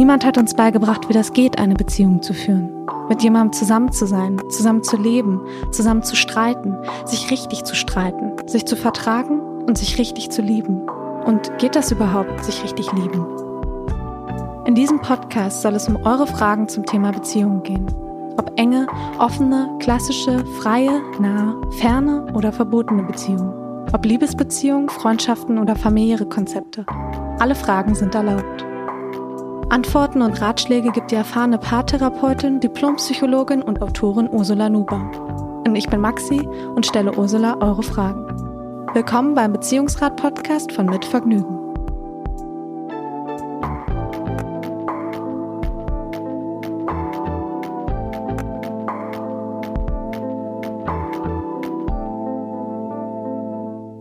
Niemand hat uns beigebracht, wie das geht, eine Beziehung zu führen. Mit jemandem zusammen zu sein, zusammen zu leben, zusammen zu streiten, sich richtig zu streiten, sich zu vertragen und sich richtig zu lieben. Und geht das überhaupt, sich richtig lieben? In diesem Podcast soll es um eure Fragen zum Thema Beziehungen gehen. Ob enge, offene, klassische, freie, nahe, ferne oder verbotene Beziehungen. Ob Liebesbeziehungen, Freundschaften oder familiäre Konzepte. Alle Fragen sind erlaubt. Antworten und Ratschläge gibt die erfahrene Paartherapeutin, Diplompsychologin und Autorin Ursula Nuber. Und ich bin Maxi und stelle Ursula eure Fragen. Willkommen beim Beziehungsrat-Podcast von Mit Vergnügen.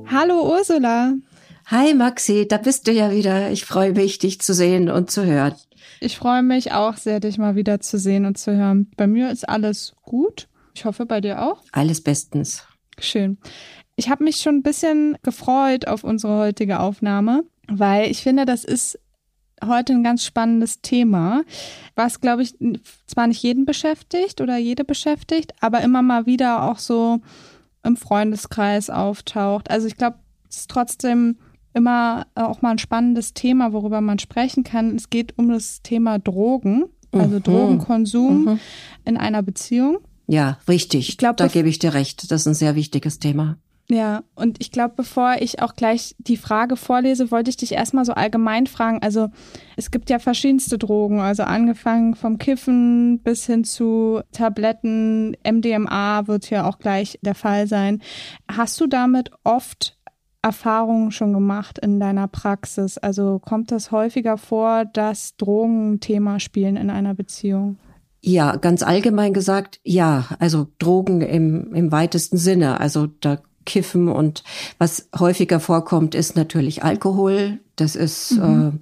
Hallo Ursula. Hi Maxi, da bist du ja wieder. Ich freue mich, dich zu sehen und zu hören. Ich freue mich auch sehr, dich mal wieder zu sehen und zu hören. Bei mir ist alles gut. Ich hoffe, bei dir auch. Alles bestens. Schön. Ich habe mich schon ein bisschen gefreut auf unsere heutige Aufnahme, weil ich finde, das ist heute ein ganz spannendes Thema, was, glaube ich, zwar nicht jeden beschäftigt oder jede beschäftigt, aber immer mal wieder auch so im Freundeskreis auftaucht. Also ich glaube, es ist trotzdem immer auch mal ein spannendes Thema, worüber man sprechen kann. Es geht um das Thema Drogen, also mhm. Drogenkonsum mhm. in einer Beziehung. Ja, richtig. Ich glaub, da gebe ich dir recht. Das ist ein sehr wichtiges Thema. Ja, und ich glaube, bevor ich auch gleich die Frage vorlese, wollte ich dich erstmal so allgemein fragen. Also es gibt ja verschiedenste Drogen, also angefangen vom Kiffen bis hin zu Tabletten, MDMA wird ja auch gleich der Fall sein. Hast du damit oft Erfahrungen schon gemacht in deiner Praxis? Also kommt das häufiger vor, dass Drogen ein Thema spielen in einer Beziehung? Ja, ganz allgemein gesagt, ja. Also Drogen im, im weitesten Sinne. Also da kiffen und was häufiger vorkommt, ist natürlich Alkohol. Das ist mhm.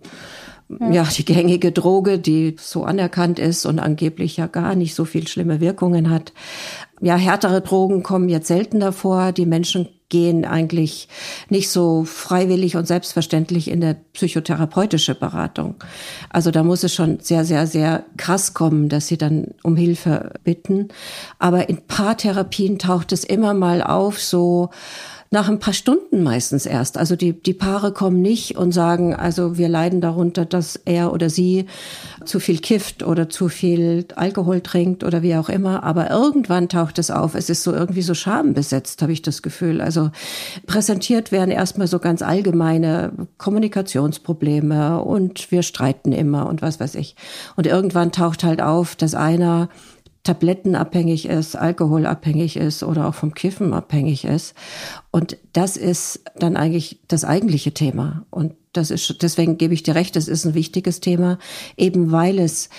äh, ja. ja die gängige Droge, die so anerkannt ist und angeblich ja gar nicht so viel schlimme Wirkungen hat. Ja, härtere Drogen kommen jetzt seltener vor. Die Menschen gehen eigentlich nicht so freiwillig und selbstverständlich in der psychotherapeutische Beratung. Also da muss es schon sehr, sehr, sehr krass kommen, dass sie dann um Hilfe bitten. Aber in Paartherapien taucht es immer mal auf, so nach ein paar Stunden meistens erst. Also die, die Paare kommen nicht und sagen, also wir leiden darunter, dass er oder sie zu viel kifft oder zu viel Alkohol trinkt oder wie auch immer. Aber irgendwann taucht es auf. Es ist so irgendwie so schambesetzt, habe ich das Gefühl. Also präsentiert werden erstmal so ganz allgemeine Kommunikationsprobleme und wir streiten immer und was weiß ich. Und irgendwann taucht halt auf, dass einer tablettenabhängig ist, alkoholabhängig ist oder auch vom Kiffen abhängig ist. Und das ist dann eigentlich das eigentliche Thema. Und das ist, deswegen gebe ich dir recht, das ist ein wichtiges Thema, eben weil es,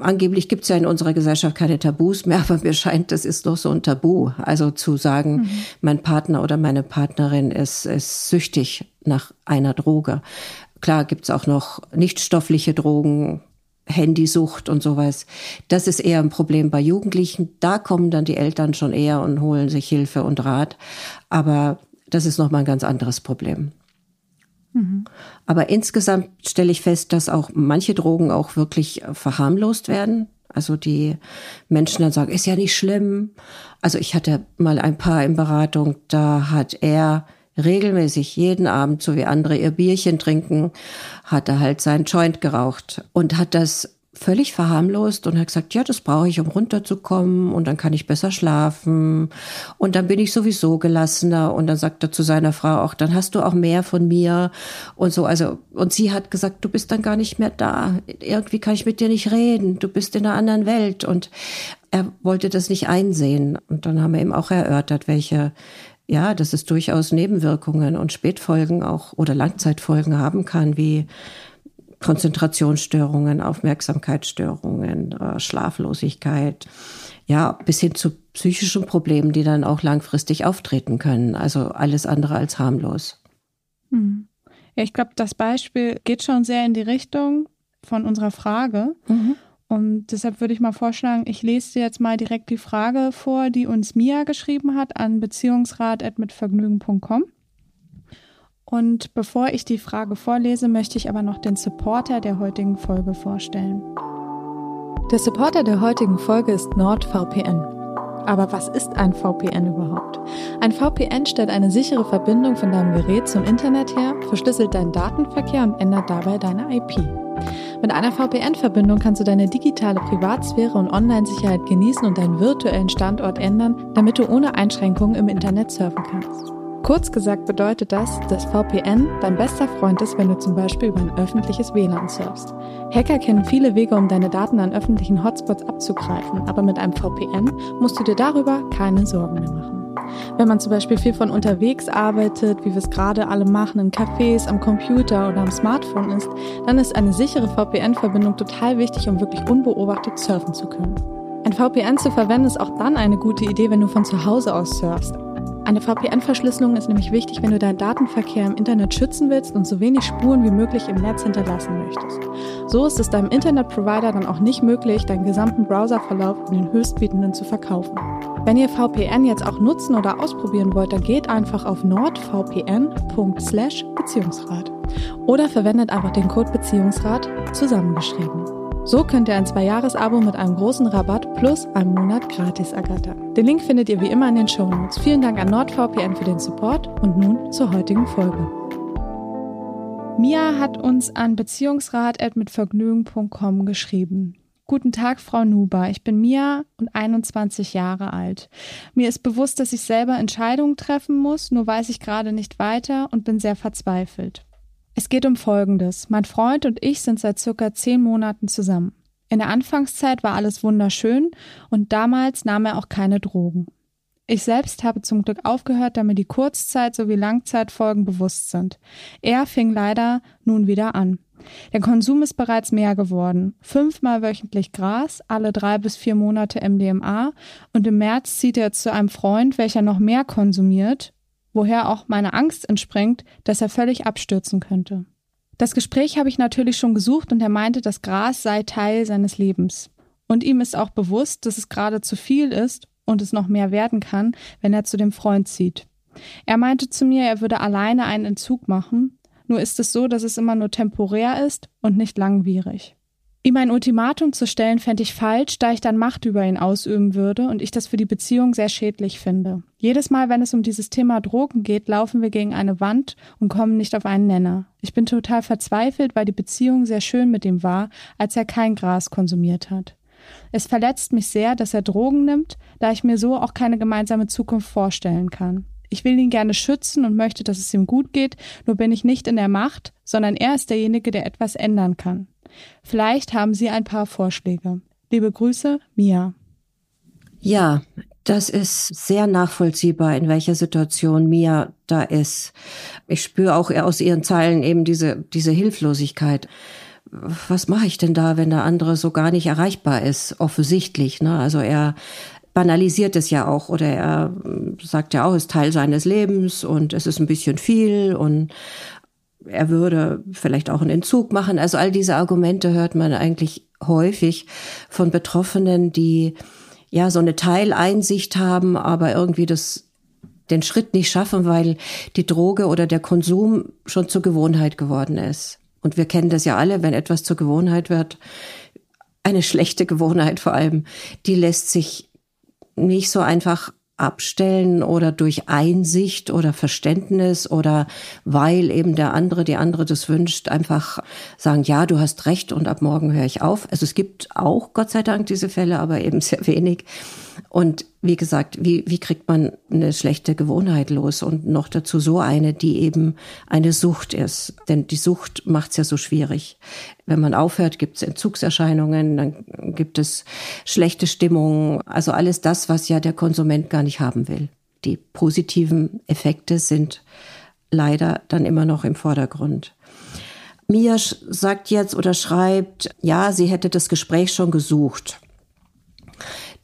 angeblich gibt es ja in unserer Gesellschaft keine Tabus mehr, aber mir scheint, das ist doch so ein Tabu. Also zu sagen, mhm. mein Partner oder meine Partnerin ist, ist süchtig nach einer Droge. Klar gibt's auch noch nichtstoffliche Drogen, Handysucht und sowas. Das ist eher ein Problem bei Jugendlichen. Da kommen dann die Eltern schon eher und holen sich Hilfe und Rat. Aber das ist nochmal ein ganz anderes Problem. Mhm. Aber insgesamt stelle ich fest, dass auch manche Drogen auch wirklich verharmlost werden. Also die Menschen dann sagen, ist ja nicht schlimm. Also ich hatte mal ein paar in Beratung, da hat er regelmäßig jeden Abend, so wie andere ihr Bierchen trinken, hat er halt seinen Joint geraucht und hat das völlig verharmlost und hat gesagt, ja, das brauche ich, um runterzukommen und dann kann ich besser schlafen. Und dann bin ich sowieso gelassener und dann sagt er zu seiner Frau auch, dann hast du auch mehr von mir und so, also und sie hat gesagt, du bist dann gar nicht mehr da, irgendwie kann ich mit dir nicht reden, du bist in einer anderen Welt. Und er wollte das nicht einsehen. Und dann haben wir ihm auch erörtert, welche ja, dass es durchaus Nebenwirkungen und Spätfolgen auch oder Langzeitfolgen haben kann, wie Konzentrationsstörungen, Aufmerksamkeitsstörungen, äh, Schlaflosigkeit, ja, bis hin zu psychischen Problemen, die dann auch langfristig auftreten können. Also alles andere als harmlos. Hm. Ja, ich glaube, das Beispiel geht schon sehr in die Richtung von unserer Frage. Mhm. Und deshalb würde ich mal vorschlagen, ich lese dir jetzt mal direkt die Frage vor, die uns Mia geschrieben hat an beziehungsrat.mitvergnügen.com. Und bevor ich die Frage vorlese, möchte ich aber noch den Supporter der heutigen Folge vorstellen. Der Supporter der heutigen Folge ist NordVPN. Aber was ist ein VPN überhaupt? Ein VPN stellt eine sichere Verbindung von deinem Gerät zum Internet her, verschlüsselt deinen Datenverkehr und ändert dabei deine IP. Mit einer VPN-Verbindung kannst du deine digitale Privatsphäre und Online-Sicherheit genießen und deinen virtuellen Standort ändern, damit du ohne Einschränkungen im Internet surfen kannst. Kurz gesagt bedeutet das, dass VPN dein bester Freund ist, wenn du zum Beispiel über ein öffentliches WLAN surfst. Hacker kennen viele Wege, um deine Daten an öffentlichen Hotspots abzugreifen, aber mit einem VPN musst du dir darüber keine Sorgen mehr machen. Wenn man zum Beispiel viel von unterwegs arbeitet, wie wir es gerade alle machen, in Cafés, am Computer oder am Smartphone ist, dann ist eine sichere VPN-Verbindung total wichtig, um wirklich unbeobachtet surfen zu können. Ein VPN zu verwenden ist auch dann eine gute Idee, wenn du von zu Hause aus surfst. Eine VPN-Verschlüsselung ist nämlich wichtig, wenn du deinen Datenverkehr im Internet schützen willst und so wenig Spuren wie möglich im Netz hinterlassen möchtest. So ist es deinem Internetprovider dann auch nicht möglich, deinen gesamten Browserverlauf an den Höchstbietenden zu verkaufen. Wenn ihr VPN jetzt auch nutzen oder ausprobieren wollt, dann geht einfach auf nordvpn.slash-beziehungsrat oder verwendet einfach den Code Beziehungsrat zusammengeschrieben. So könnt ihr ein Zwei-Jahres-Abo mit einem großen Rabatt plus einem Monat gratis ergattern. Den Link findet ihr wie immer in den Show Notes. Vielen Dank an NordVPN für den Support und nun zur heutigen Folge. Mia hat uns an beziehungsrat.mitvergnügen.com geschrieben. Guten Tag, Frau Nuber. Ich bin Mia und 21 Jahre alt. Mir ist bewusst, dass ich selber Entscheidungen treffen muss, nur weiß ich gerade nicht weiter und bin sehr verzweifelt. Es geht um Folgendes. Mein Freund und ich sind seit circa zehn Monaten zusammen. In der Anfangszeit war alles wunderschön und damals nahm er auch keine Drogen. Ich selbst habe zum Glück aufgehört, da mir die Kurzzeit- sowie Langzeitfolgen bewusst sind. Er fing leider nun wieder an. Der Konsum ist bereits mehr geworden. Fünfmal wöchentlich Gras, alle drei bis vier Monate MDMA und im März zieht er zu einem Freund, welcher noch mehr konsumiert woher auch meine Angst entspringt, dass er völlig abstürzen könnte. Das Gespräch habe ich natürlich schon gesucht und er meinte, das Gras sei Teil seines Lebens. Und ihm ist auch bewusst, dass es gerade zu viel ist und es noch mehr werden kann, wenn er zu dem Freund zieht. Er meinte zu mir, er würde alleine einen Entzug machen, nur ist es so, dass es immer nur temporär ist und nicht langwierig. Ihm ein Ultimatum zu stellen, fände ich falsch, da ich dann Macht über ihn ausüben würde und ich das für die Beziehung sehr schädlich finde. Jedes Mal, wenn es um dieses Thema Drogen geht, laufen wir gegen eine Wand und kommen nicht auf einen Nenner. Ich bin total verzweifelt, weil die Beziehung sehr schön mit ihm war, als er kein Gras konsumiert hat. Es verletzt mich sehr, dass er Drogen nimmt, da ich mir so auch keine gemeinsame Zukunft vorstellen kann. Ich will ihn gerne schützen und möchte, dass es ihm gut geht, nur bin ich nicht in der Macht, sondern er ist derjenige, der etwas ändern kann. Vielleicht haben Sie ein paar Vorschläge. Liebe Grüße, Mia. Ja, das ist sehr nachvollziehbar, in welcher Situation Mia da ist. Ich spüre auch aus ihren Zeilen eben diese, diese Hilflosigkeit. Was mache ich denn da, wenn der andere so gar nicht erreichbar ist? Offensichtlich, ne? Also er banalisiert es ja auch oder er sagt ja auch, es ist Teil seines Lebens und es ist ein bisschen viel und er würde vielleicht auch einen Entzug machen. Also all diese Argumente hört man eigentlich häufig von Betroffenen, die ja so eine Teileinsicht haben, aber irgendwie das den Schritt nicht schaffen, weil die Droge oder der Konsum schon zur Gewohnheit geworden ist. Und wir kennen das ja alle, wenn etwas zur Gewohnheit wird, eine schlechte Gewohnheit vor allem, die lässt sich nicht so einfach abstellen oder durch Einsicht oder Verständnis oder weil eben der andere, die andere das wünscht, einfach sagen, ja, du hast recht und ab morgen höre ich auf. Also es gibt auch Gott sei Dank diese Fälle, aber eben sehr wenig. Und wie gesagt, wie, wie kriegt man eine schlechte Gewohnheit los und noch dazu so eine, die eben eine Sucht ist. Denn die Sucht macht es ja so schwierig. Wenn man aufhört, gibt es Entzugserscheinungen, dann gibt es schlechte Stimmung, also alles das, was ja der Konsument gar nicht haben will. Die positiven Effekte sind leider dann immer noch im Vordergrund. Mia sagt jetzt oder schreibt, ja, sie hätte das Gespräch schon gesucht.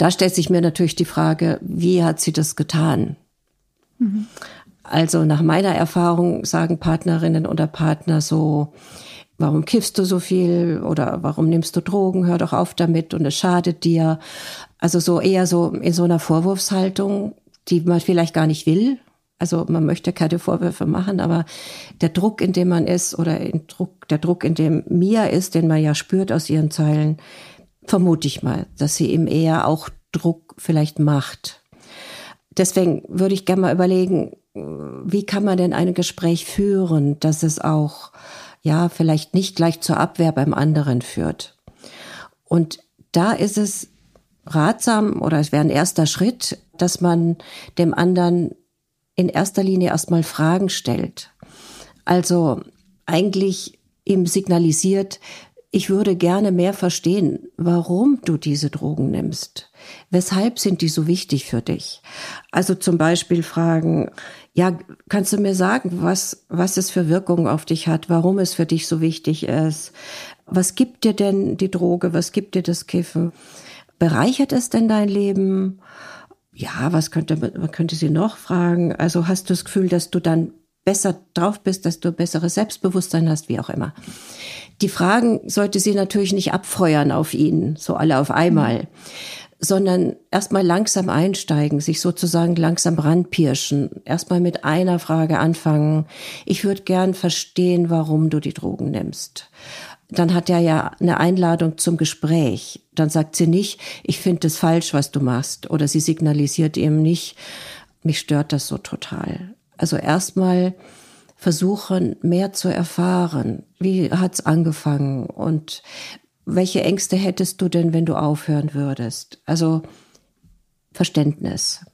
Da stellt sich mir natürlich die Frage, wie hat sie das getan? Mhm. Also nach meiner Erfahrung sagen Partnerinnen oder Partner so, warum kiffst du so viel oder warum nimmst du Drogen, hör doch auf damit und es schadet dir. Also so eher so in so einer Vorwurfshaltung, die man vielleicht gar nicht will, Also man möchte keine Vorwürfe machen, aber der Druck, in dem man ist, oder Druck, der Druck, in dem Mia ist, den man ja spürt aus ihren Zeilen, vermute ich mal, dass sie ihm eher auch Druck vielleicht macht. Deswegen würde ich gerne mal überlegen, wie kann man denn ein Gespräch führen, dass es auch, ja, vielleicht nicht gleich zur Abwehr beim anderen führt. Und da ist es ratsam oder es wäre ein erster Schritt, dass man dem anderen in erster Linie erstmal Fragen stellt. Also eigentlich ihm signalisiert, ich würde gerne mehr verstehen, warum du diese Drogen nimmst. Weshalb sind die so wichtig für dich? Also zum Beispiel fragen, ja, kannst du mir sagen, was, was es für Wirkungen auf dich hat, warum es für dich so wichtig ist? Was gibt dir denn die Droge? Was gibt dir das Kiffen? Bereichert es denn dein Leben? ja, was könnte man könnte sie noch fragen? Also hast du das Gefühl, dass du dann besser drauf bist, dass du besseres Selbstbewusstsein hast, wie auch immer. Die Fragen sollte sie natürlich nicht abfeuern auf ihn, so alle auf einmal, sondern erstmal langsam einsteigen, sich sozusagen langsam ranpirschen, erstmal mit einer Frage anfangen. Ich würde gern verstehen, warum du die Drogen nimmst dann hat er ja eine Einladung zum Gespräch. Dann sagt sie nicht, ich finde es falsch, was du machst. Oder sie signalisiert ihm nicht, mich stört das so total. Also erstmal versuchen, mehr zu erfahren. Wie hat's angefangen? Und welche Ängste hättest du denn, wenn du aufhören würdest? Also Verständnis.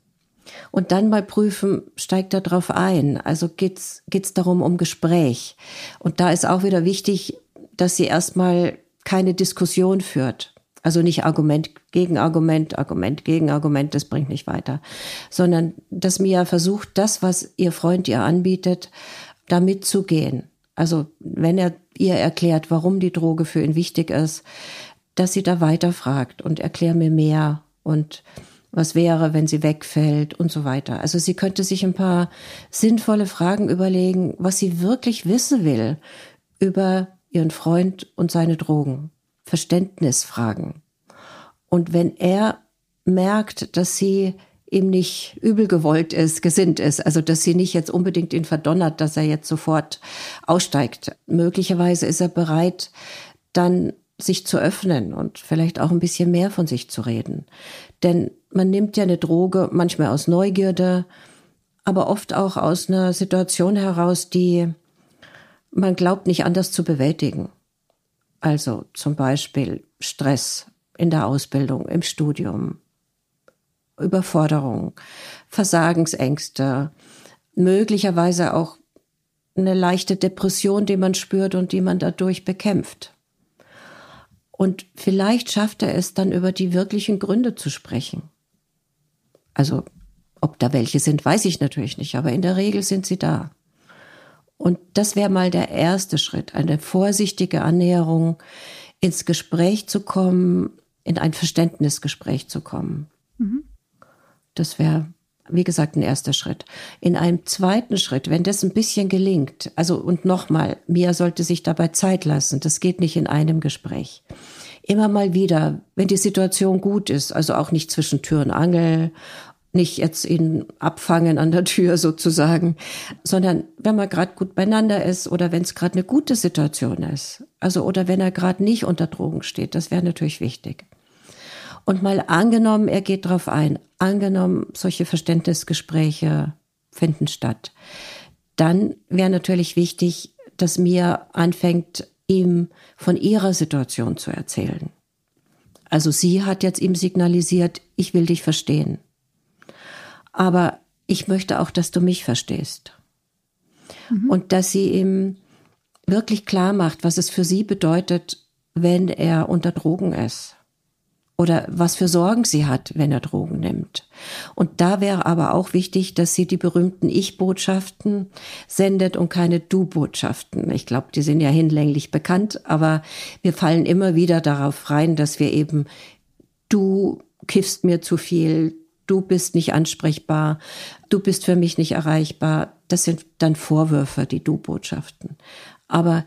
Und dann mal prüfen, steigt er drauf ein? Also geht's, geht's darum um Gespräch? Und da ist auch wieder wichtig, dass sie erstmal keine Diskussion führt. Also nicht Argument gegen Argument, Argument gegen Argument, das bringt nicht weiter, sondern dass Mia versucht, das, was ihr Freund ihr anbietet, damit zu gehen. Also wenn er ihr erklärt, warum die Droge für ihn wichtig ist, dass sie da weiter fragt und erklär mir mehr und was wäre, wenn sie wegfällt und so weiter. Also sie könnte sich ein paar sinnvolle Fragen überlegen, was sie wirklich wissen will über ihren Freund und seine Drogen, Verständnis fragen. Und wenn er merkt, dass sie ihm nicht übel gewollt ist, gesinnt ist, also dass sie nicht jetzt unbedingt ihn verdonnert, dass er jetzt sofort aussteigt. Möglicherweise ist er bereit, dann sich zu öffnen und vielleicht auch ein bisschen mehr von sich zu reden. Denn man nimmt ja eine Droge manchmal aus Neugierde, aber oft auch aus einer Situation heraus, die man glaubt nicht anders zu bewältigen. Also zum Beispiel Stress in der Ausbildung, im Studium, Überforderung, Versagensängste, möglicherweise auch eine leichte Depression, die man spürt und die man dadurch bekämpft. Und vielleicht schafft er es dann über die wirklichen Gründe zu sprechen. Also, ob da welche sind, weiß ich natürlich nicht, aber in der Regel sind sie da. Und das wäre mal der erste Schritt, eine vorsichtige Annäherung, ins Gespräch zu kommen, in ein Verständnisgespräch zu kommen. Mhm. Das wäre, wie gesagt, ein erster Schritt. In einem zweiten Schritt, wenn das ein bisschen gelingt, also und nochmal, Mia sollte sich dabei Zeit lassen, das geht nicht in einem Gespräch. Immer mal wieder, wenn die Situation gut ist, also auch nicht zwischen Tür und Angel nicht jetzt ihn abfangen an der Tür sozusagen, sondern wenn man gerade gut beieinander ist oder wenn es gerade eine gute Situation ist. Also oder wenn er gerade nicht unter Drogen steht, das wäre natürlich wichtig. Und mal angenommen, er geht drauf ein, angenommen, solche Verständnisgespräche finden statt, dann wäre natürlich wichtig, dass Mia anfängt, ihm von ihrer Situation zu erzählen. Also sie hat jetzt ihm signalisiert, ich will dich verstehen aber ich möchte auch, dass du mich verstehst. Mhm. Und dass sie ihm wirklich klar macht, was es für sie bedeutet, wenn er unter Drogen ist. Oder was für Sorgen sie hat, wenn er Drogen nimmt. Und da wäre aber auch wichtig, dass sie die berühmten Ich-Botschaften sendet und keine Du-Botschaften. Ich glaube, die sind ja hinlänglich bekannt, aber wir fallen immer wieder darauf rein, dass wir eben du kiffst mir zu viel, du bist nicht ansprechbar, du bist für mich nicht erreichbar. Das sind dann Vorwürfe, die Du-Botschaften. Aber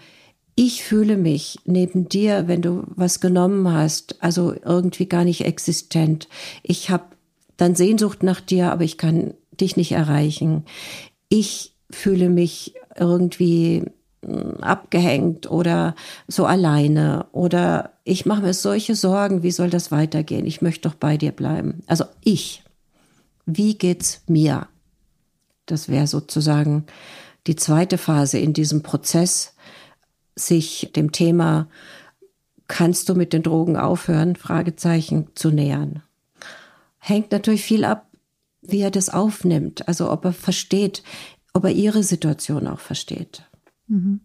ich fühle mich neben dir, wenn du was genommen hast, also irgendwie gar nicht existent. Ich habe dann Sehnsucht nach dir, aber ich kann dich nicht erreichen. Ich fühle mich irgendwie hm, abgehängt oder so alleine oder ich mache mir solche Sorgen, wie soll das weitergehen? Ich möchte doch bei dir bleiben. Also ich. Wie geht's mir? Das wäre sozusagen die zweite Phase in diesem Prozess, sich dem Thema kannst du mit den Drogen aufhören? Fragezeichen zu nähern. Hängt natürlich viel ab, wie er das aufnimmt, also ob er versteht, ob er ihre Situation auch versteht. Mhm.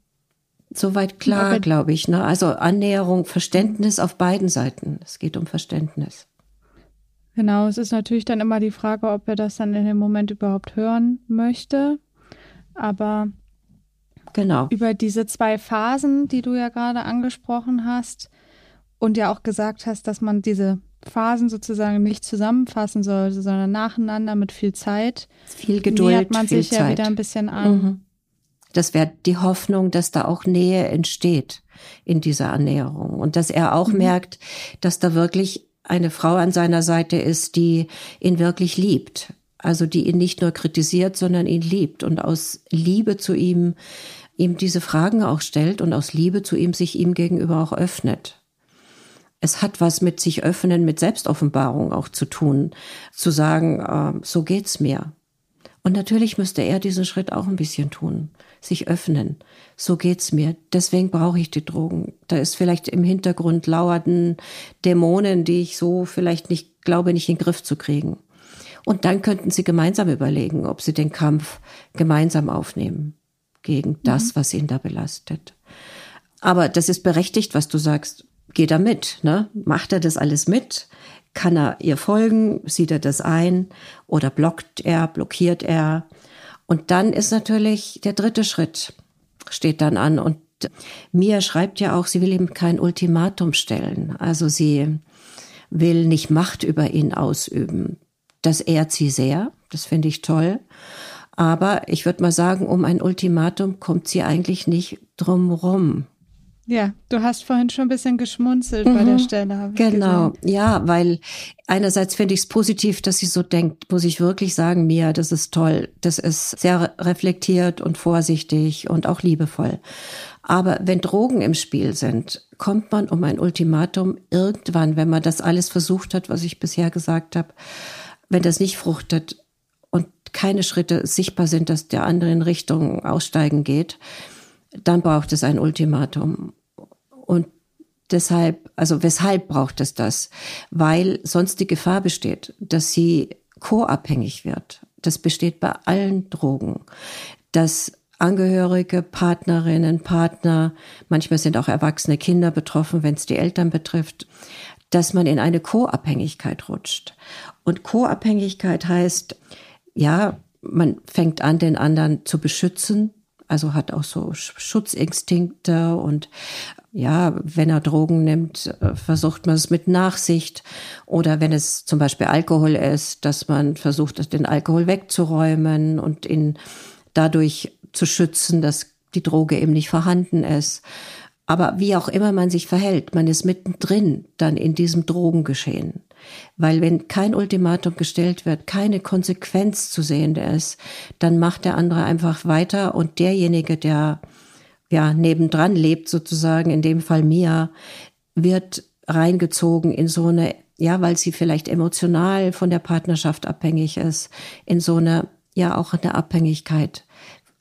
Soweit klar, glaube ich. Ne? Also Annäherung, Verständnis auf beiden Seiten. Es geht um Verständnis. Genau, es ist natürlich dann immer die Frage, ob er das dann in dem Moment überhaupt hören möchte. Aber genau. über diese zwei Phasen, die du ja gerade angesprochen hast und ja auch gesagt hast, dass man diese Phasen sozusagen nicht zusammenfassen sollte, sondern nacheinander mit viel Zeit. Viel Geduld, nähert man viel sich Zeit. ja wieder ein bisschen an. Mhm. Das wäre die Hoffnung, dass da auch Nähe entsteht in dieser Annäherung und dass er auch mhm. merkt, dass da wirklich eine Frau an seiner Seite ist, die ihn wirklich liebt. Also die ihn nicht nur kritisiert, sondern ihn liebt und aus Liebe zu ihm ihm diese Fragen auch stellt und aus Liebe zu ihm sich ihm gegenüber auch öffnet. Es hat was mit sich öffnen, mit Selbstoffenbarung auch zu tun, zu sagen, äh, so geht's mir. Und natürlich müsste er diesen Schritt auch ein bisschen tun, sich öffnen. So geht's mir. Deswegen brauche ich die Drogen. Da ist vielleicht im Hintergrund lauernden Dämonen, die ich so vielleicht nicht glaube, nicht in den Griff zu kriegen. Und dann könnten sie gemeinsam überlegen, ob sie den Kampf gemeinsam aufnehmen gegen das, mhm. was ihn da belastet. Aber das ist berechtigt, was du sagst. Geh da mit, ne? Macht er das alles mit? Kann er ihr folgen? Sieht er das ein? Oder blockt er, blockiert er? Und dann ist natürlich der dritte Schritt, steht dann an. Und Mia schreibt ja auch, sie will ihm kein Ultimatum stellen. Also sie will nicht Macht über ihn ausüben. Das ehrt sie sehr. Das finde ich toll. Aber ich würde mal sagen, um ein Ultimatum kommt sie eigentlich nicht drumrum. Ja, du hast vorhin schon ein bisschen geschmunzelt mhm, bei der mhm. Stelle. genau, gesehen. ja, weil einerseits finde ich es positiv, dass sie so denkt, muss ich wirklich sagen, Mia, das ist toll, das ist sehr reflektiert und vorsichtig und auch liebevoll. Aber wenn Drogen im Spiel sind, kommt man um ein Ultimatum irgendwann, wenn man das alles versucht hat, was ich bisher gesagt habe, wenn das nicht fruchtet und keine Schritte sichtbar sind, dass der andere in Richtung Aussteigen geht, dann braucht es ein Ultimatum. Und deshalb, also weshalb braucht es das? Weil sonst die Gefahr besteht, dass sie co-abhängig wird. Das besteht bei allen Drogen. Dass Angehörige, Partnerinnen, Partner, manchmal sind auch erwachsene Kinder betroffen, wenn es die Eltern betrifft, dass man in eine Co-Abhängigkeit rutscht. Und Co-Abhängigkeit heißt, ja, man fängt an, den anderen zu beschützen, also hat auch so Schutzinstinkte und ja, wenn er Drogen nimmt, äh, versucht man es mit Nachsicht oder wenn es zum Beispiel Alkohol ist, dass man versucht, den Alkohol wegzuräumen und ihn dadurch zu schützen, dass die Droge eben nicht vorhanden ist. Aber wie auch immer man sich verhält, man ist mittendrin dann in diesem Drogengeschehen. Weil wenn kein Ultimatum gestellt wird, keine Konsequenz zu sehen ist, dann macht der andere einfach weiter und derjenige, der ja nebendran lebt sozusagen, in dem Fall Mia, wird reingezogen in so eine, ja, weil sie vielleicht emotional von der Partnerschaft abhängig ist, in so eine, ja, auch eine Abhängigkeit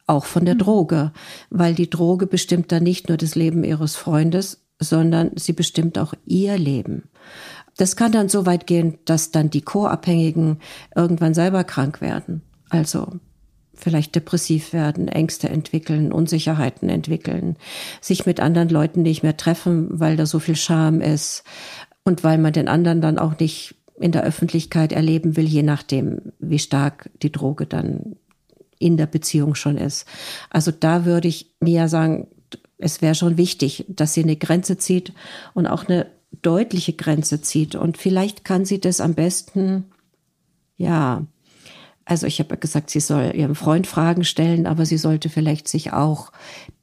auch von der mhm. Droge, weil die Droge bestimmt dann nicht nur das Leben ihres Freundes, sondern sie bestimmt auch ihr Leben. Das kann dann so weit gehen, dass dann die Co-Abhängigen irgendwann selber krank werden. Also vielleicht depressiv werden, Ängste entwickeln, Unsicherheiten entwickeln, sich mit anderen Leuten nicht mehr treffen, weil da so viel Scham ist und weil man den anderen dann auch nicht in der Öffentlichkeit erleben will, je nachdem, wie stark die Droge dann in der Beziehung schon ist. Also da würde ich mir sagen, es wäre schon wichtig, dass sie eine Grenze zieht und auch eine deutliche Grenze zieht. Und vielleicht kann sie das am besten, ja, also ich habe gesagt, sie soll ihrem Freund Fragen stellen, aber sie sollte vielleicht sich auch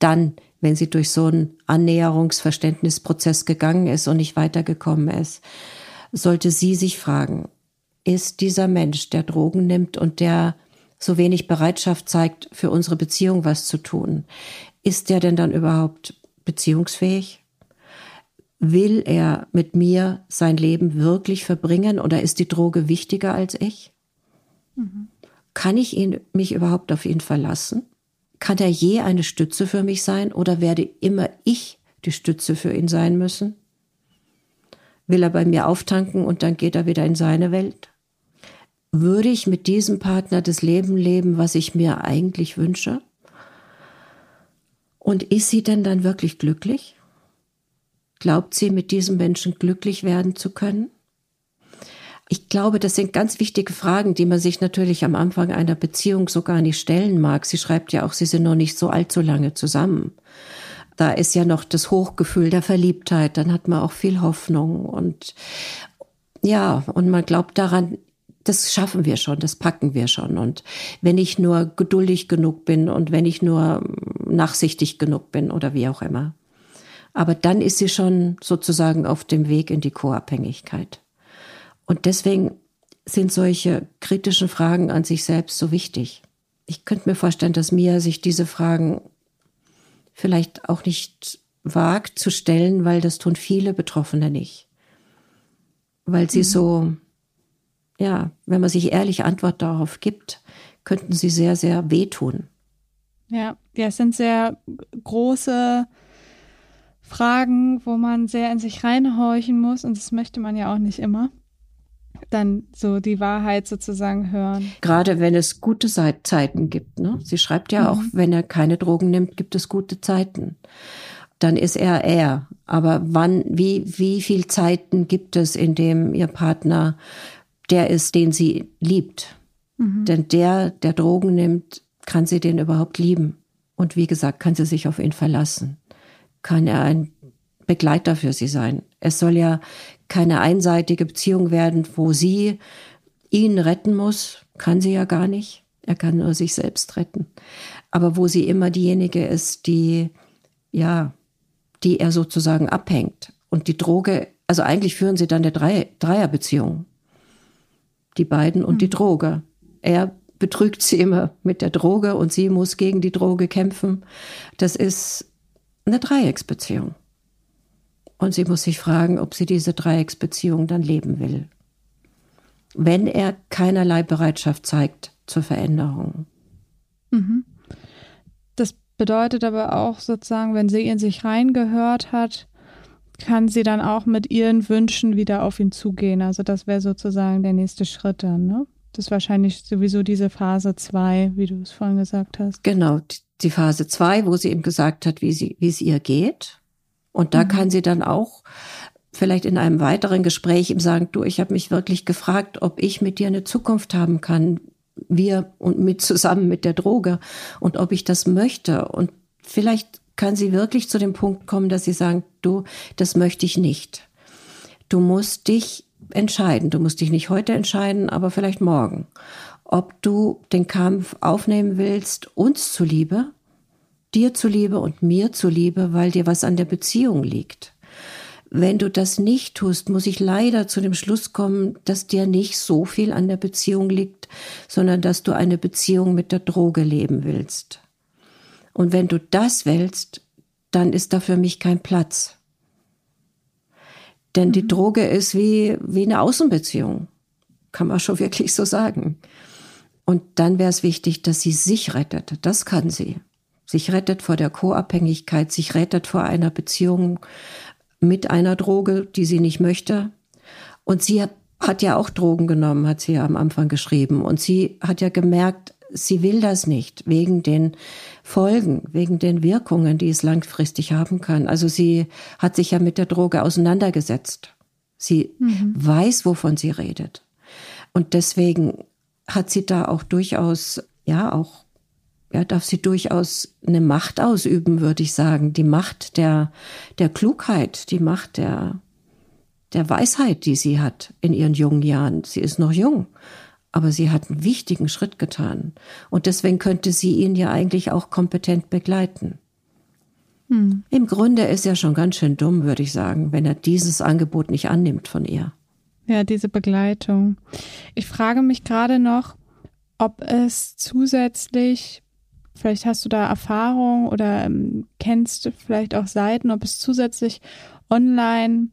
dann, wenn sie durch so einen Annäherungsverständnisprozess gegangen ist und nicht weitergekommen ist, sollte sie sich fragen, ist dieser Mensch, der Drogen nimmt und der so wenig Bereitschaft zeigt, für unsere Beziehung was zu tun, ist der denn dann überhaupt beziehungsfähig? Will er mit mir sein Leben wirklich verbringen oder ist die Droge wichtiger als ich? Mhm. Kann ich ihn, mich überhaupt auf ihn verlassen? Kann er je eine Stütze für mich sein oder werde immer ich die Stütze für ihn sein müssen? Will er bei mir auftanken und dann geht er wieder in seine Welt? Würde ich mit diesem Partner das Leben leben, was ich mir eigentlich wünsche? Und ist sie denn dann wirklich glücklich? Glaubt sie, mit diesem Menschen glücklich werden zu können? Ich glaube, das sind ganz wichtige Fragen, die man sich natürlich am Anfang einer Beziehung so gar nicht stellen mag. Sie schreibt ja auch, sie sind noch nicht so allzu lange zusammen. Da ist ja noch das Hochgefühl der Verliebtheit, dann hat man auch viel Hoffnung und ja, und man glaubt daran, das schaffen wir schon, das packen wir schon. Und wenn ich nur geduldig genug bin und wenn ich nur nachsichtig genug bin oder wie auch immer. Aber dann ist sie schon sozusagen auf dem Weg in die Co-Abhängigkeit. Und deswegen sind solche kritischen Fragen an sich selbst so wichtig. Ich könnte mir vorstellen, dass Mia sich diese Fragen vielleicht auch nicht wagt zu stellen, weil das tun viele Betroffene nicht. Weil sie mhm. so ja, wenn man sich ehrlich Antwort darauf gibt, könnten sie sehr, sehr wehtun. Ja, ja, es sind sehr große Fragen, wo man sehr in sich reinhorchen muss und das möchte man ja auch nicht immer. Dann so die Wahrheit sozusagen hören. Gerade wenn es gute Zeiten gibt. Ne? Sie schreibt ja mhm. auch, wenn er keine Drogen nimmt, gibt es gute Zeiten. Dann ist er er. Aber wann, wie, wie viel Zeiten gibt es, in dem ihr Partner der ist, den sie liebt. Mhm. Denn der, der Drogen nimmt, kann sie den überhaupt lieben. Und wie gesagt, kann sie sich auf ihn verlassen. Kann er ein Begleiter für sie sein. Es soll ja keine einseitige Beziehung werden, wo sie ihn retten muss. Kann sie ja gar nicht. Er kann nur sich selbst retten. Aber wo sie immer diejenige ist, die, ja, die er sozusagen abhängt. Und die Droge, also eigentlich führen sie dann eine Dreierbeziehung die beiden und mhm. die Droge. Er betrügt sie immer mit der Droge und sie muss gegen die Droge kämpfen. Das ist eine Dreiecksbeziehung. Und sie muss sich fragen, ob sie diese Dreiecksbeziehung dann leben will. Wenn er keinerlei Bereitschaft zeigt zur Veränderung. Mhm. Das bedeutet aber auch sozusagen, wenn sie in sich reingehört hat, kann sie dann auch mit ihren Wünschen wieder auf ihn zugehen. Also das wäre sozusagen der nächste Schritt dann, ne? Das ist wahrscheinlich sowieso diese Phase 2, wie du es vorhin gesagt hast. Genau, die Phase 2, wo sie ihm gesagt hat, wie, sie, wie es ihr geht. Und da mhm. kann sie dann auch vielleicht in einem weiteren Gespräch ihm sagen, du, ich habe mich wirklich gefragt, ob ich mit dir eine Zukunft haben kann, wir und mit zusammen mit der Droge und ob ich das möchte. Und vielleicht kann sie wirklich zu dem Punkt kommen, dass sie sagen, du, das möchte ich nicht. Du musst dich entscheiden. Du musst dich nicht heute entscheiden, aber vielleicht morgen. Ob du den Kampf aufnehmen willst, uns zuliebe, dir zuliebe und mir zuliebe, weil dir was an der Beziehung liegt. Wenn du das nicht tust, muss ich leider zu dem Schluss kommen, dass dir nicht so viel an der Beziehung liegt, sondern dass du eine Beziehung mit der Droge leben willst. Und wenn du das willst, dann ist da für mich kein Platz. Denn mhm. die Droge ist wie, wie eine Außenbeziehung. Kann man schon wirklich so sagen. Und dann wäre es wichtig, dass sie sich rettet. Das kann sie. Sich rettet vor der Co-Abhängigkeit, sich rettet vor einer Beziehung mit einer Droge, die sie nicht möchte. Und sie hat ja auch Drogen genommen, hat sie ja am Anfang geschrieben. Und sie hat ja gemerkt, sie will das nicht, wegen den Folgen, wegen den Wirkungen, die es langfristig haben kann. Also sie hat sich ja mit der Droge auseinandergesetzt. Sie mhm. weiß, wovon sie redet. Und deswegen hat sie da auch durchaus, ja, auch, ja, darf sie durchaus eine Macht ausüben, würde ich sagen. Die Macht der, der Klugheit, die Macht der, der Weisheit, die sie hat in ihren jungen Jahren. Sie ist noch jung aber sie hat einen wichtigen Schritt getan. Und deswegen könnte sie ihn ja eigentlich auch kompetent begleiten. Hm. Im Grunde ist er schon ganz schön dumm, würde ich sagen, wenn er dieses Angebot nicht annimmt von ihr. Ja, diese Begleitung. Ich frage mich gerade noch, ob es zusätzlich, vielleicht hast du da Erfahrung oder ähm, kennst vielleicht auch Seiten, ob es zusätzlich online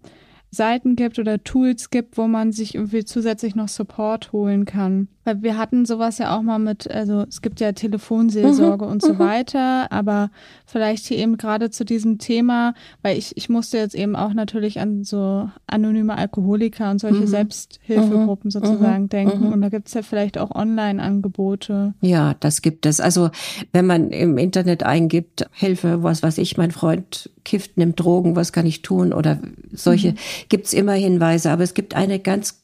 Seiten gibt oder Tools gibt, wo man sich irgendwie zusätzlich noch Support holen kann. Weil wir hatten sowas ja auch mal mit, also es gibt ja Telefonseelsorge mhm, und so mhm. weiter, aber vielleicht hier eben gerade zu diesem Thema, weil ich, ich musste jetzt eben auch natürlich an so anonyme Alkoholiker und solche mhm. Selbsthilfegruppen mhm, sozusagen mhm, denken. Mhm. Und da gibt's ja vielleicht auch Online-Angebote. Ja, das gibt es. Also wenn man im Internet eingibt, Hilfe, was weiß ich, mein Freund kifft, nimmt Drogen, was kann ich tun? Oder solche, mhm. gibt's immer Hinweise. Aber es gibt eine ganz,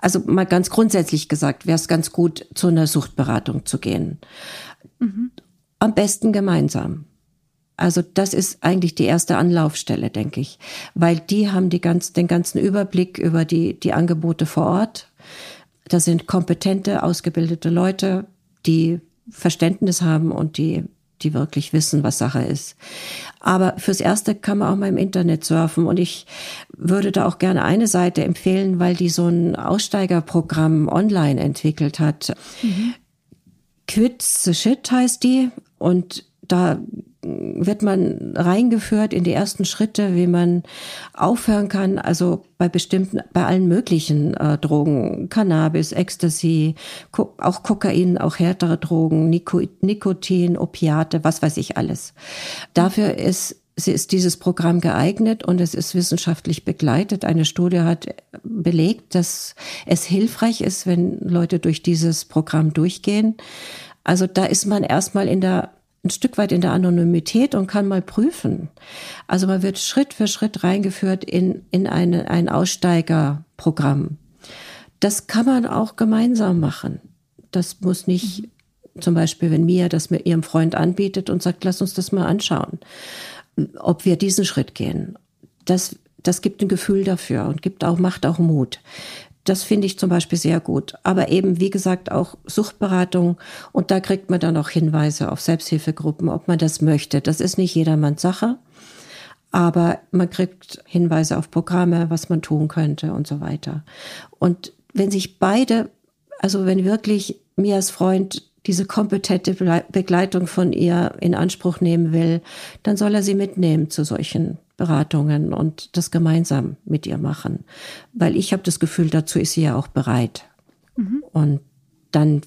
also mal ganz grundsätzlich gesagt, wäre es ganz gut, zu einer Suchtberatung zu gehen. Mhm. Am besten gemeinsam. Also das ist eigentlich die erste Anlaufstelle, denke ich, weil die haben die ganz, den ganzen Überblick über die, die Angebote vor Ort. Da sind kompetente, ausgebildete Leute, die Verständnis haben und die die wirklich wissen, was Sache ist. Aber fürs Erste kann man auch mal im Internet surfen und ich würde da auch gerne eine Seite empfehlen, weil die so ein Aussteigerprogramm online entwickelt hat. Mhm. Quit the Shit heißt die und da wird man reingeführt in die ersten Schritte, wie man aufhören kann, also bei bestimmten, bei allen möglichen äh, Drogen, Cannabis, Ecstasy, Ko auch Kokain, auch härtere Drogen, Nico Nikotin, Opiate, was weiß ich alles. Dafür ist ist dieses Programm geeignet und es ist wissenschaftlich begleitet. Eine Studie hat belegt, dass es hilfreich ist, wenn Leute durch dieses Programm durchgehen. Also da ist man erstmal in der ein Stück weit in der Anonymität und kann mal prüfen. Also man wird Schritt für Schritt reingeführt in, in eine, ein Aussteigerprogramm. Das kann man auch gemeinsam machen. Das muss nicht, zum Beispiel, wenn Mia das mit ihrem Freund anbietet und sagt, lass uns das mal anschauen, ob wir diesen Schritt gehen. Das, das gibt ein Gefühl dafür und gibt auch, macht auch Mut. Das finde ich zum Beispiel sehr gut. Aber eben, wie gesagt, auch Suchtberatung. Und da kriegt man dann auch Hinweise auf Selbsthilfegruppen, ob man das möchte. Das ist nicht jedermanns Sache. Aber man kriegt Hinweise auf Programme, was man tun könnte und so weiter. Und wenn sich beide, also wenn wirklich Mias Freund diese kompetente Begleitung von ihr in Anspruch nehmen will, dann soll er sie mitnehmen zu solchen Beratungen und das gemeinsam mit ihr machen. Weil ich habe das Gefühl, dazu ist sie ja auch bereit. Mhm. Und dann,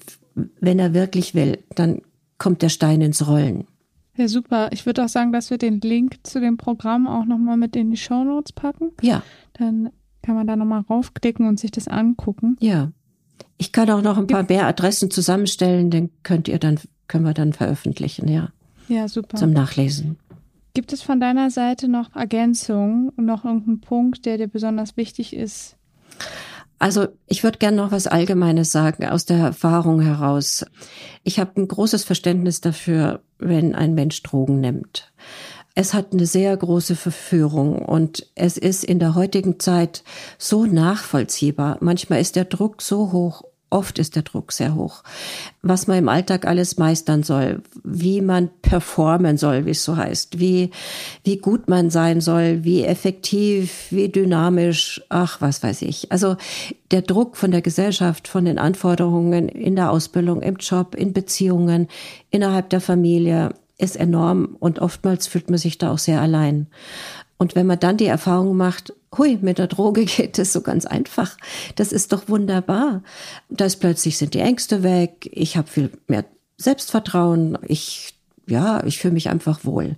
wenn er wirklich will, dann kommt der Stein ins Rollen. Ja, super. Ich würde auch sagen, dass wir den Link zu dem Programm auch nochmal mit in die Show Notes packen. Ja. Dann kann man da nochmal raufklicken und sich das angucken. Ja. Ich kann auch noch ein paar mehr Adressen zusammenstellen, den könnt ihr dann, können wir dann veröffentlichen, ja. Ja, super. Zum Nachlesen. Gibt es von deiner Seite noch Ergänzungen, noch irgendeinen Punkt, der dir besonders wichtig ist? Also ich würde gerne noch was Allgemeines sagen aus der Erfahrung heraus. Ich habe ein großes Verständnis dafür, wenn ein Mensch Drogen nimmt. Es hat eine sehr große Verführung und es ist in der heutigen Zeit so nachvollziehbar. Manchmal ist der Druck so hoch Oft ist der Druck sehr hoch. Was man im Alltag alles meistern soll, wie man performen soll, wie es so heißt, wie, wie gut man sein soll, wie effektiv, wie dynamisch, ach, was weiß ich. Also der Druck von der Gesellschaft, von den Anforderungen in der Ausbildung, im Job, in Beziehungen, innerhalb der Familie ist enorm und oftmals fühlt man sich da auch sehr allein. Und wenn man dann die Erfahrung macht, hui, mit der Droge geht es so ganz einfach, das ist doch wunderbar. Da ist plötzlich sind die Ängste weg, ich habe viel mehr Selbstvertrauen, ich, ja, ich fühle mich einfach wohl.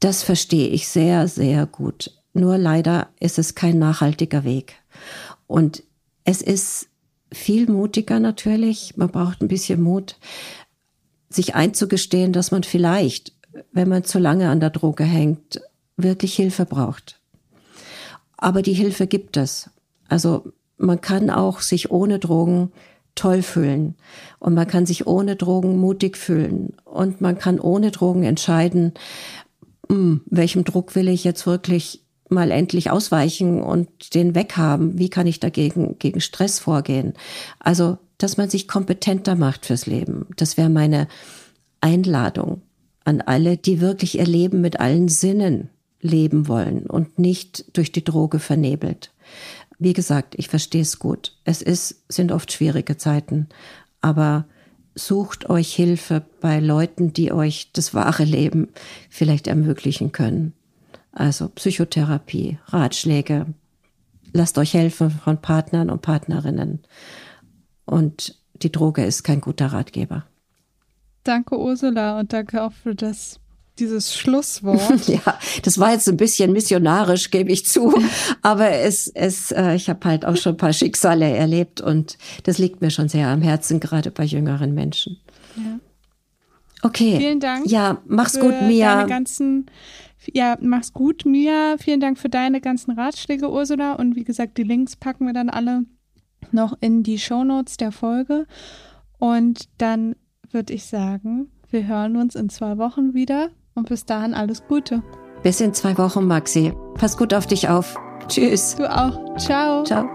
Das verstehe ich sehr, sehr gut. Nur leider ist es kein nachhaltiger Weg. Und es ist viel mutiger natürlich. Man braucht ein bisschen Mut, sich einzugestehen, dass man vielleicht, wenn man zu lange an der Droge hängt, wirklich Hilfe braucht. Aber die Hilfe gibt es. Also man kann auch sich ohne Drogen toll fühlen und man kann sich ohne Drogen mutig fühlen und man kann ohne Drogen entscheiden, mh, hm, welchem Druck will ich jetzt wirklich mal endlich ausweichen und den weghaben? Wie kann ich dagegen gegen Stress vorgehen? Also, dass man sich kompetenter macht fürs Leben. Das wäre meine Einladung an alle, die wirklich ihr Leben mit allen Sinnen leben wollen und nicht durch die Droge vernebelt. Wie gesagt, ich verstehe es gut. Es ist, sind oft schwierige Zeiten. Aber sucht euch Hilfe bei Leuten, die euch das wahre Leben vielleicht ermöglichen können. Also Psychotherapie, Ratschläge. Lasst euch helfen von Partnern und Partnerinnen. Und die Droge ist kein guter Ratgeber. Danke, Ursula, und danke auch für das dieses Schlusswort. ja, das war jetzt ein bisschen missionarisch, gebe ich zu. Aber es, es, äh, ich habe halt auch schon ein paar Schicksale erlebt und das liegt mir schon sehr am Herzen, gerade bei jüngeren Menschen. Ja. Okay. Vielen Dank. Ja, mach's gut, Mia. Deine ganzen, ja, mach's gut, Mia. Vielen Dank für deine ganzen Ratschläge, Ursula. Und wie gesagt, die Links packen wir dann alle noch in die Shownotes der Folge. Und dann würde ich sagen, wir hören uns in zwei Wochen wieder und bis dahin alles Gute. Bis in zwei Wochen, Maxi. Pass gut auf dich auf. Tschüss. Du auch. Ciao. Ciao.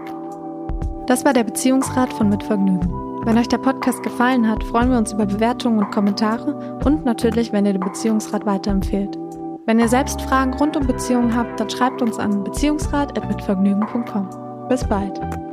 Das war der Beziehungsrat von Mitvergnügen. Wenn euch der Podcast gefallen hat, freuen wir uns über Bewertungen und Kommentare und natürlich, wenn ihr den Beziehungsrat weiterempfehlt. Wenn ihr selbst Fragen rund um Beziehungen habt, dann schreibt uns an beziehungsrat.mitvergnügen.com. Bis bald.